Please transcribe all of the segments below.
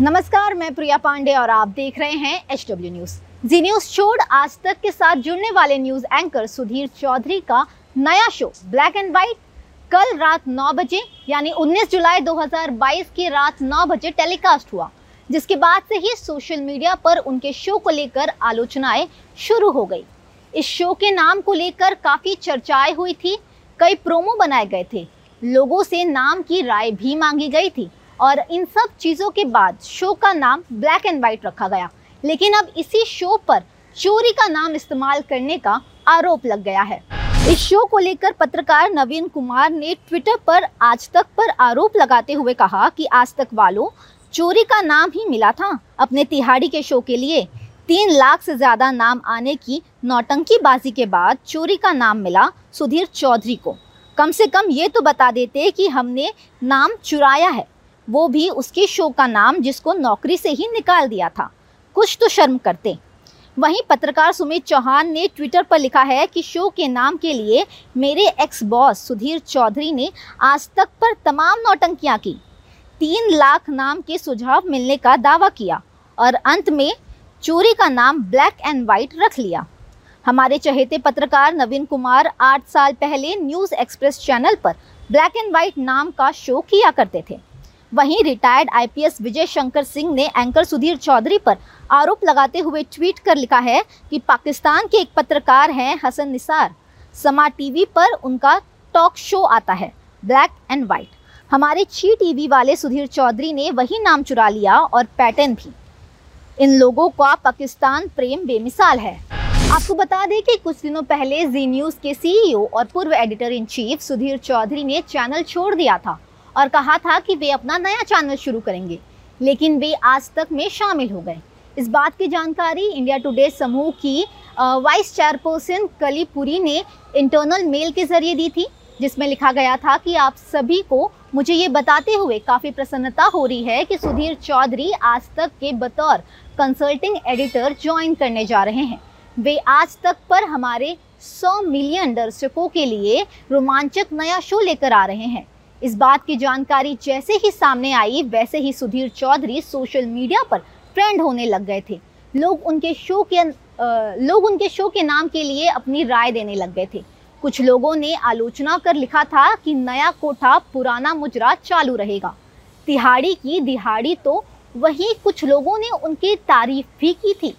नमस्कार, मैं प्रिया पांडे और आप देख रहे हैं H W news Zee news छोड़, आज तक के साथ जुड़ने वाले न्यूज़ एंकर सुधीर चौधरी का नया शो ब्लैक एंड व्हाइट कल रात 9 बजे, यानी 19 जुलाई 2022 की रात 9 बजे टेलीकास्ट हुआ, जिसके बाद से ही सोशल मीडिया पर उनके शो को लेकर आलोचनाएँ शुरू हो गई। इस शो के नाम को लेकर काफ़ी चर्चाएँ हुई थी, कई प्रोमो बनाए गए थे, लोगों से नाम की राय भी मांगी गई थी। और इन सब चीज़ों के बाद शो का नाम ब्लैक एंड वाइट रखा गया। लेकिन अब इसी शो पर चोरी का नाम इस्तेमाल करने का आरोप लग गया है। इस शो को लेकर पत्रकार नवीन कुमार ने ट्विटर पर आज तक पर आरोप लगाते हुए कहा कि आज तक वालों चोरी का नाम ही मिला था। अपने तिहाड़ी के शो के लिए तीन लाख से ज़्यादा नाम आने की नौटंकीबाजी के बाद चोरी का नाम मिला सुधीर चौधरी को। कम से कम ये तो बता देते कि हमने नाम चुराया है। वो भी उसके शो का नाम जिसको नौकरी से ही निकाल दिया था। कुछ तो शर्म करते। वहीं पत्रकार सुमित चौहान ने ट्विटर पर लिखा है कि शो के नाम के लिए मेरे एक्स बॉस सुधीर चौधरी ने आज तक पर तमाम नौटंकियाँ की। तीन लाख नाम के सुझाव मिलने का दावा किया और अंत में चोरी का नाम ब्लैक एंड वाइट रख लिया। हमारे चहेते पत्रकार नवीन कुमार आठ साल पहले न्यूज़ एक्सप्रेस चैनल पर ब्लैक एंड वाइट नाम का शो किया करते थे। वहीं रिटायर्ड आईपीएस विजय शंकर सिंह ने एंकर सुधीर चौधरी पर आरोप लगाते हुए ट्वीट कर लिखा है कि पाकिस्तान के एक पत्रकार हैं हसन निसार। समा टीवी पर उनका टॉक शो आता है, ब्लैक एंड वाइट हमारे छी टीवी वाले सुधीर चौधरी ने वही नाम चुरा लिया और पैटर्न भी। इन लोगों का पाकिस्तान प्रेम बेमिसाल है। आपको बता दें कि कुछ दिनों पहले जी न्यूज़ के सीईओ और पूर्व editor in chief Sudhir Chaudhary ने चैनल छोड़ दिया था। और कहा था कि वे अपना नया चैनल शुरू करेंगे। लेकिन वे आज तक में शामिल हो गए। इस बात की जानकारी इंडिया टुडे समूह की वाइस चेयरपर्सन कलीपुरी ने इंटरनल मेल के ज़रिए दी थी, जिसमें लिखा गया था कि आप सभी को मुझे ये बताते हुए काफ़ी प्रसन्नता हो रही है कि सुधीर चौधरी आज तक के बतौर कंसल्टिंग एडिटर ज्वाइन करने जा रहे हैं। वे आज तक पर हमारे 100 मिलियन दर्शकों के लिए रोमांचक नया शो लेकर आ रहे हैं। इस बात की जानकारी जैसे ही सामने आई, वैसे ही सुधीर चौधरी सोशल मीडिया पर ट्रेंड होने लग गए थे। लोग उनके शो के लोग उनके शो के नाम के लिए अपनी राय देने लग गए थे। कुछ लोगों ने आलोचना कर लिखा था कि नया कोठा पुराना मुजरा चालू रहेगा। तिहाड़ी की दिहाड़ी तो वही कुछ लोगों ने उनकी तारीफ़ भी की थी।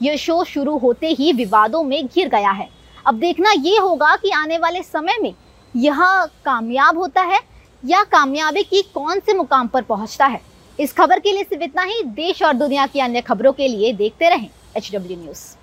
यह शो शुरू होते ही विवादों में घिर गया है। अब देखना ये होगा कि आने वाले समय में यह कामयाब होता है या कामयाबी की कौन से मुकाम पर पहुँचता है? इस खबर के लिए सिर्फ़ इतना ही। देश और दुनिया की अन्य खबरों के लिए देखते रहें एच न्यूज़